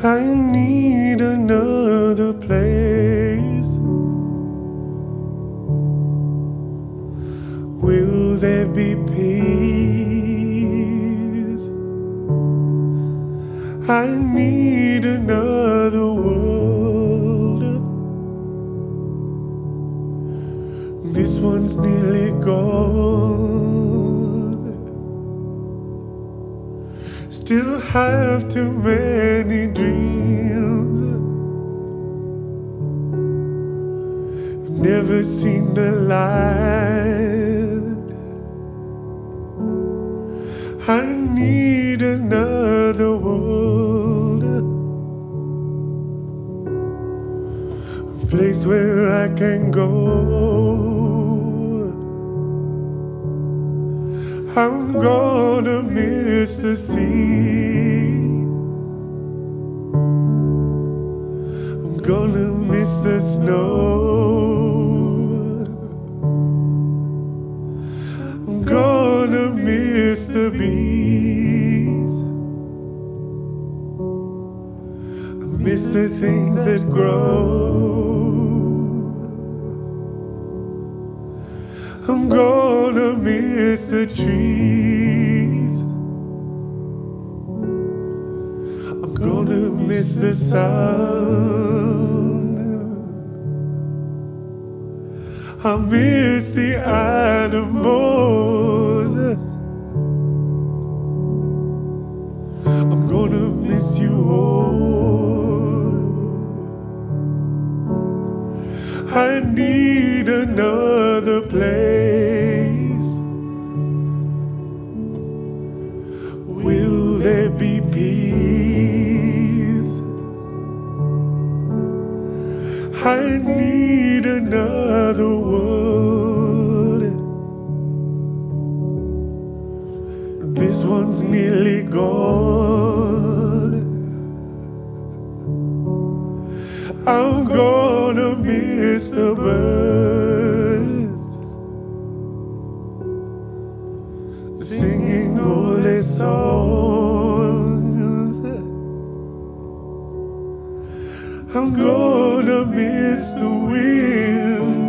I need another place. Will there be peace? I need another world. This one's nearly gone. Still have too many dreams. Never seen the light. I need another world. A place where I can go. I'm gonna miss the sea. I'm gonna miss the snow. I'm gonna miss the bees. I miss the things that grow. I'm gonna miss the trees. I'm gonna miss the sound. I miss the animals. I'm gonna miss you all. I need another place. Will there be peace? I need another world. This one's nearly gone. Miss the birds singing all their songs. I'm gonna miss the wind.